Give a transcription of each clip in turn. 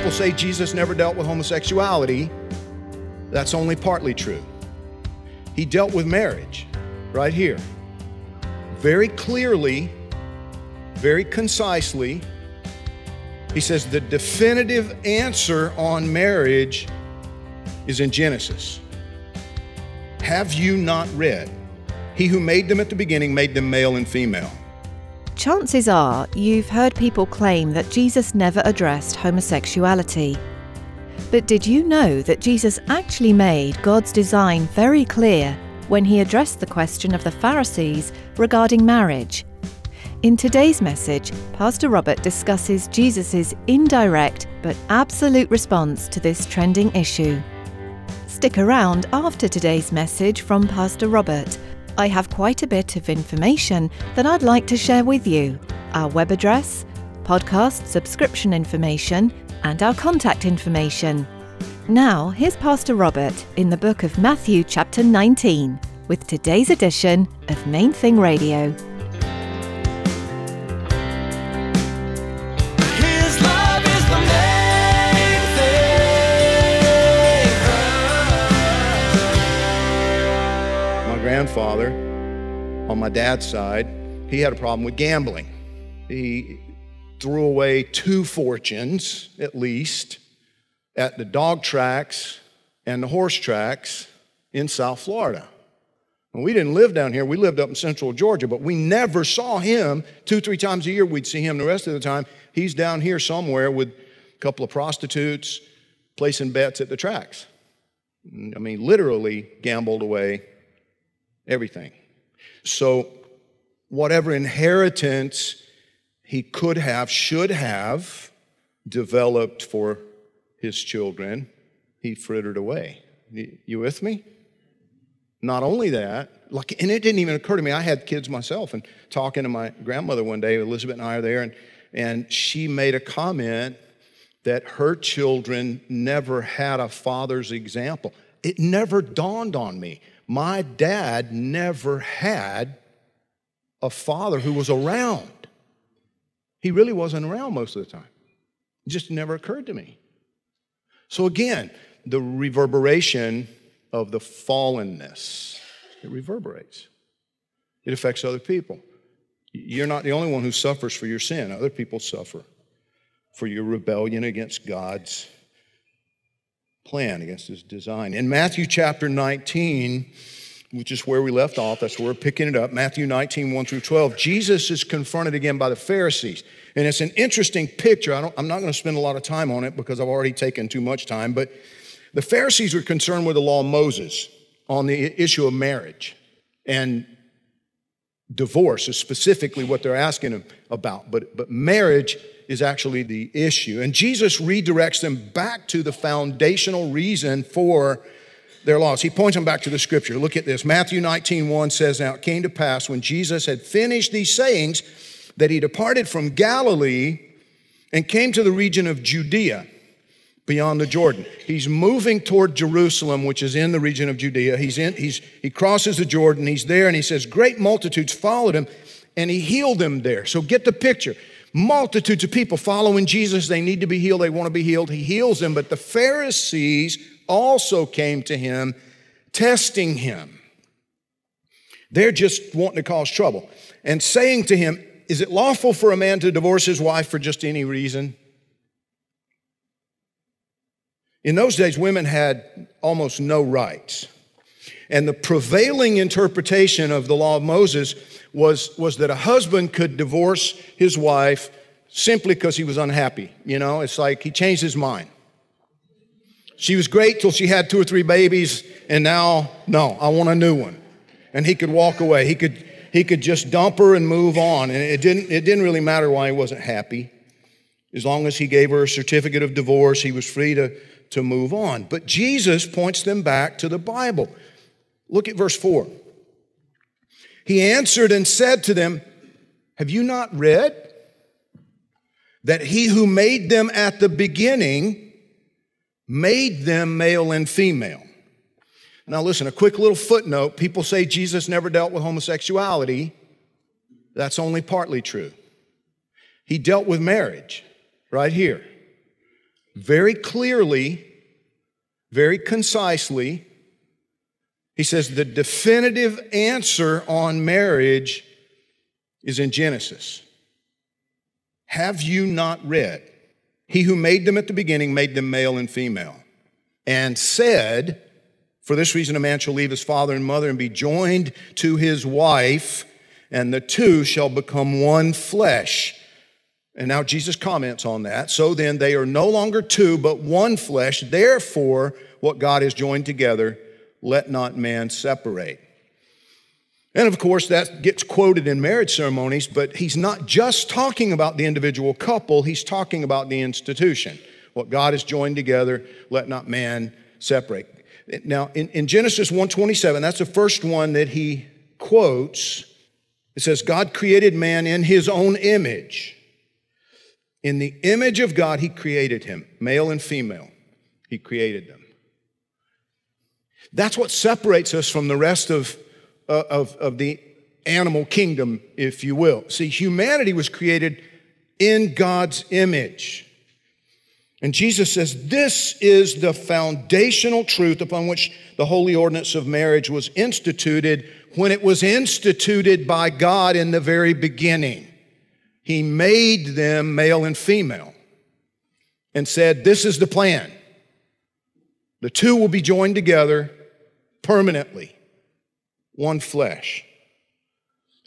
People say Jesus never dealt with homosexuality. That's only partly true. He dealt with marriage right here. Very clearly, very concisely. He says the definitive answer on marriage is in Genesis. Have you not read? He who made them at the beginning made them male and female. Chances are you've heard people claim that Jesus never addressed homosexuality. But did you know that Jesus actually made God's design very clear when he addressed the question of the Pharisees regarding marriage? In today's message, Pastor Robert discusses Jesus' indirect but absolute response to this trending issue. Stick around after today's message from Pastor Robert. I have quite a bit of information that I'd like to share with you our web address, podcast subscription information, and our contact information. Now, here's Pastor Robert in the book of Matthew, chapter 19, with today's edition of Main Thing Radio. Grandfather, on my dad's side, he had a problem with gambling. He threw away two fortunes, at least, at the dog tracks and the horse tracks in South Florida. And we didn't live down here, we lived up in central Georgia, but we never saw him. Two, three times a year, we'd see him. The rest of the time, he's down here somewhere with a couple of prostitutes placing bets at the tracks. I mean, literally gambled away everything. So, whatever inheritance he could have, should have developed for his children, he frittered away. You, with me? Not only that, like, and it didn't even occur to me. I had kids myself, and talking to my grandmother one day, Elizabeth and I are there, and, and she made a comment that her children never had a father's example. It never dawned on me. My dad never had a father who was around. He really wasn't around most of the time. It just never occurred to me. So, again, the reverberation of the fallenness, it reverberates. It affects other people. You're not the only one who suffers for your sin, other people suffer for your rebellion against God's plan, against His design. In Matthew chapter 19, which is where we left off, that's where we're picking it up, Matthew 19, 1 through 12, Jesus is confronted again by the Pharisees. And it's an interesting picture. I am not going to spend a lot of time on it because I've already taken too much time, but the Pharisees were concerned with the law of Moses on the issue of marriage. And divorce is specifically what they're asking him about, but, but marriage is actually the issue. And Jesus redirects them back to the foundational reason for their laws. He points them back to the scripture. Look at this. Matthew 19, 1 says, Now it came to pass when Jesus had finished these sayings that he departed from Galilee and came to the region of Judea beyond the Jordan. He's moving toward Jerusalem, which is in the region of Judea. He's in, he's, he crosses the Jordan, he's there, and he says, Great multitudes followed him, and he healed them there. So get the picture. Multitudes of people following Jesus. They need to be healed, they want to be healed. He heals them, but the Pharisees also came to him, testing him. They're just wanting to cause trouble and saying to him, Is it lawful for a man to divorce his wife for just any reason? In those days, women had almost no rights. And the prevailing interpretation of the law of Moses was, was that a husband could divorce his wife simply because he was unhappy. You know, it's like he changed his mind. She was great till she had two or three babies, and now, no, I want a new one. And he could walk away. He could, he could just dump her and move on. And it didn't, it didn't really matter why he wasn't happy. As long as he gave her a certificate of divorce, he was free to, to move on. But Jesus points them back to the Bible. Look at verse 4. He answered and said to them, Have you not read that he who made them at the beginning made them male and female? Now, listen, a quick little footnote. People say Jesus never dealt with homosexuality. That's only partly true. He dealt with marriage right here. Very clearly, very concisely, he says the definitive answer on marriage is in Genesis. Have you not read? He who made them at the beginning made them male and female, and said, For this reason, a man shall leave his father and mother and be joined to his wife, and the two shall become one flesh. And now Jesus comments on that. So then, they are no longer two, but one flesh. Therefore, what God has joined together, let not man separate. And of course, that gets quoted in marriage ceremonies, but he's not just talking about the individual couple, he's talking about the institution. What God has joined together, let not man separate. Now, in, in Genesis 1:27, that's the first one that he quotes. It says, God created man in his own image. In the image of God, he created him, male and female. He created them. That's what separates us from the rest of, uh, of, of the animal kingdom, if you will. See, humanity was created in God's image. And Jesus says this is the foundational truth upon which the holy ordinance of marriage was instituted when it was instituted by God in the very beginning. He made them male and female and said, This is the plan. The two will be joined together permanently, one flesh.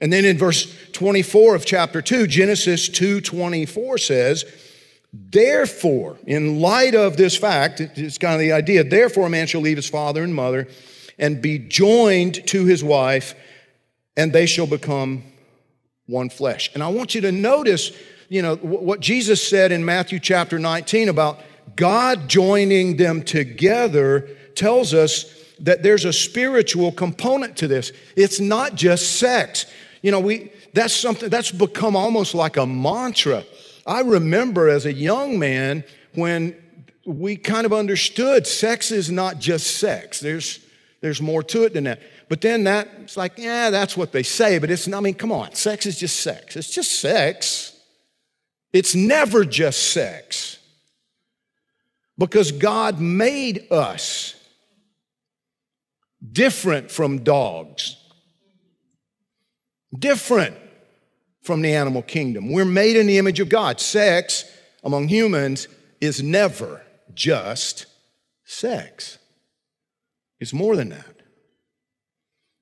And then in verse 24 of chapter 2, Genesis 2:24 says, Therefore, in light of this fact, it's kind of the idea, therefore a man shall leave his father and mother and be joined to his wife, and they shall become one flesh. And I want you to notice, you know, what Jesus said in Matthew chapter 19 about God joining them together tells us that there's a spiritual component to this. It's not just sex. You know, we that's something that's become almost like a mantra. I remember as a young man when we kind of understood sex is not just sex. There's there's more to it than that. But then that it's like, yeah, that's what they say, but it's I mean, come on, sex is just sex. It's just sex. It's never just sex. Because God made us different from dogs, different from the animal kingdom. We're made in the image of God. Sex among humans is never just sex, it's more than that.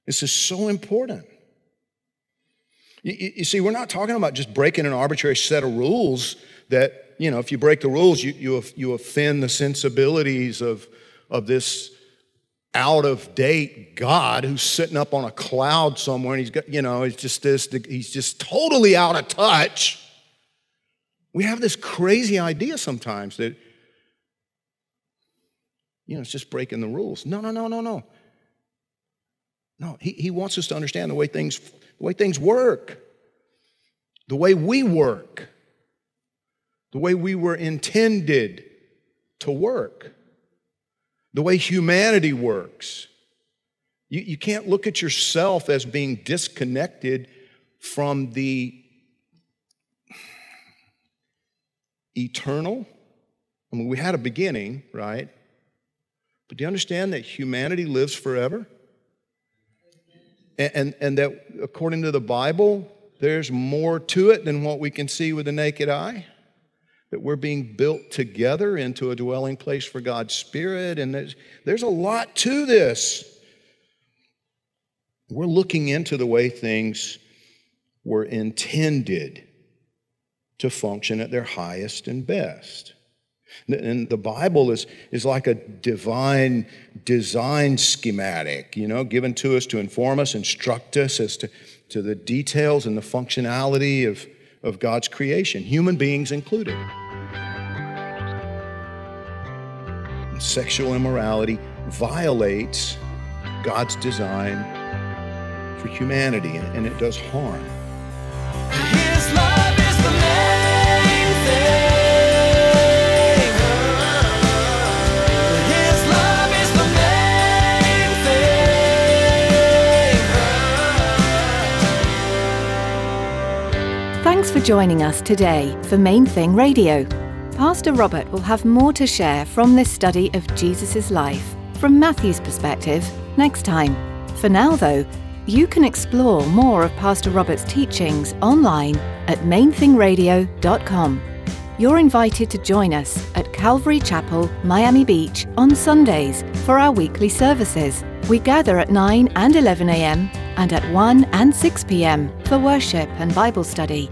This is so important. You, you, see, we're not talking about just breaking an arbitrary set of rules that, you know, if you break the rules, you, you, you offend the sensibilities of, of this out of date God who's sitting up on a cloud somewhere and he's got, you know, he's just this, he's just totally out of touch. We have this crazy idea sometimes that, you know, it's just breaking the rules. No, no, no, no, no. No, he, he wants us to understand the way things, the way things work, the way we work, the way we were intended to work the way humanity works. You, you can't look at yourself as being disconnected from the eternal. I mean, we had a beginning, right? But do you understand that humanity lives forever? And, and, and, that according to the Bible, there's more to it than what we can see with the naked eye? that we're being built together into a dwelling place for God's Spirit. And there's, there's a lot to this. We're looking into the way things were intended to function at their highest and best. And the Bible is, is like a divine design schematic, you know, given to us to inform us, instruct us as to, to the details and the functionality of, of God's creation, human beings included. And sexual immorality violates God's design for humanity, and it does harm. Joining us today for Main Thing Radio. Pastor Robert will have more to share from this study of Jesus' life from Matthew's perspective next time. For now, though, you can explore more of Pastor Robert's teachings online at mainthingradio.com. You're invited to join us at Calvary Chapel, Miami Beach on Sundays for our weekly services. We gather at 9 and 11 a.m. and at 1 and 6 p.m. for worship and Bible study.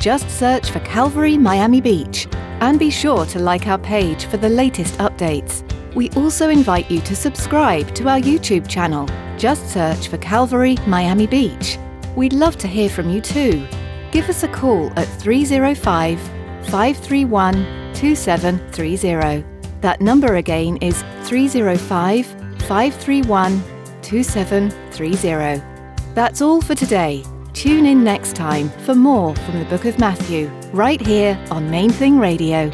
Just search for Calvary Miami Beach and be sure to like our page for the latest updates. We also invite you to subscribe to our YouTube channel. Just search for Calvary Miami Beach. We'd love to hear from you too. Give us a call at 305 531 2730. That number again is 305 531 2730. That's all for today. Tune in next time for more from the book of Matthew, right here on Main Thing Radio.